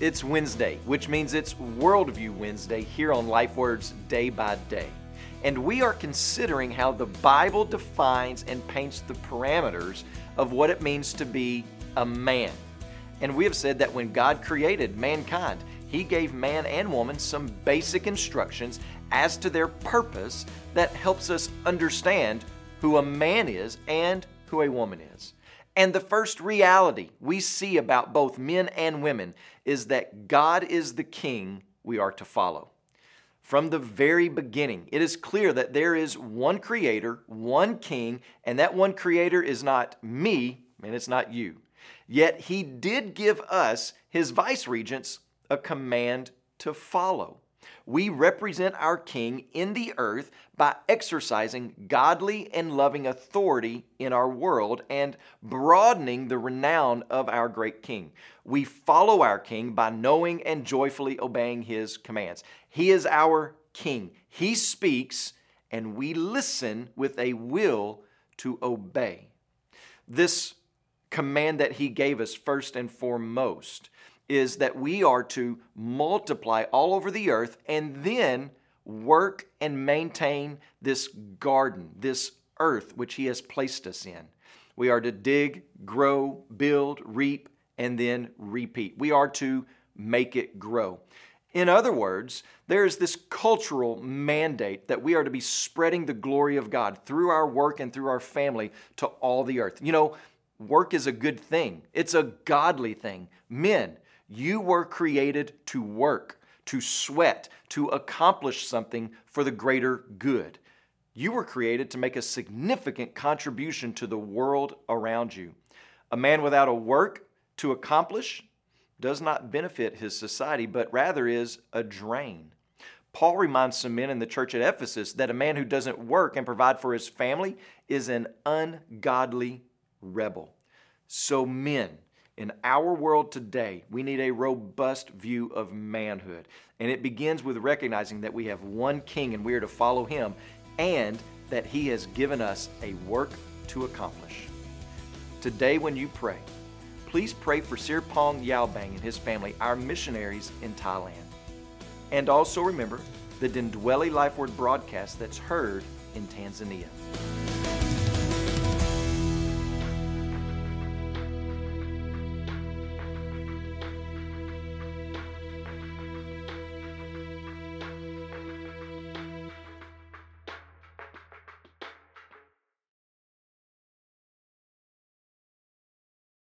It's Wednesday, which means it's Worldview Wednesday here on LifeWords Day by Day. And we are considering how the Bible defines and paints the parameters of what it means to be a man. And we have said that when God created mankind, He gave man and woman some basic instructions as to their purpose that helps us understand who a man is and who a woman is. And the first reality we see about both men and women is that God is the king we are to follow. From the very beginning, it is clear that there is one creator, one king, and that one creator is not me, and it's not you. Yet he did give us, his vice regents, a command to follow. We represent our King in the earth by exercising godly and loving authority in our world and broadening the renown of our great King. We follow our King by knowing and joyfully obeying His commands. He is our King. He speaks, and we listen with a will to obey. This command that He gave us, first and foremost, is that we are to multiply all over the earth and then work and maintain this garden, this earth which He has placed us in. We are to dig, grow, build, reap, and then repeat. We are to make it grow. In other words, there is this cultural mandate that we are to be spreading the glory of God through our work and through our family to all the earth. You know, work is a good thing, it's a godly thing. Men, you were created to work, to sweat, to accomplish something for the greater good. You were created to make a significant contribution to the world around you. A man without a work to accomplish does not benefit his society, but rather is a drain. Paul reminds some men in the church at Ephesus that a man who doesn't work and provide for his family is an ungodly rebel. So, men, in our world today, we need a robust view of manhood. And it begins with recognizing that we have one king and we are to follow him, and that he has given us a work to accomplish. Today, when you pray, please pray for Sirpong Yaobang and his family, our missionaries in Thailand. And also remember the Dindweli Life Word broadcast that's heard in Tanzania.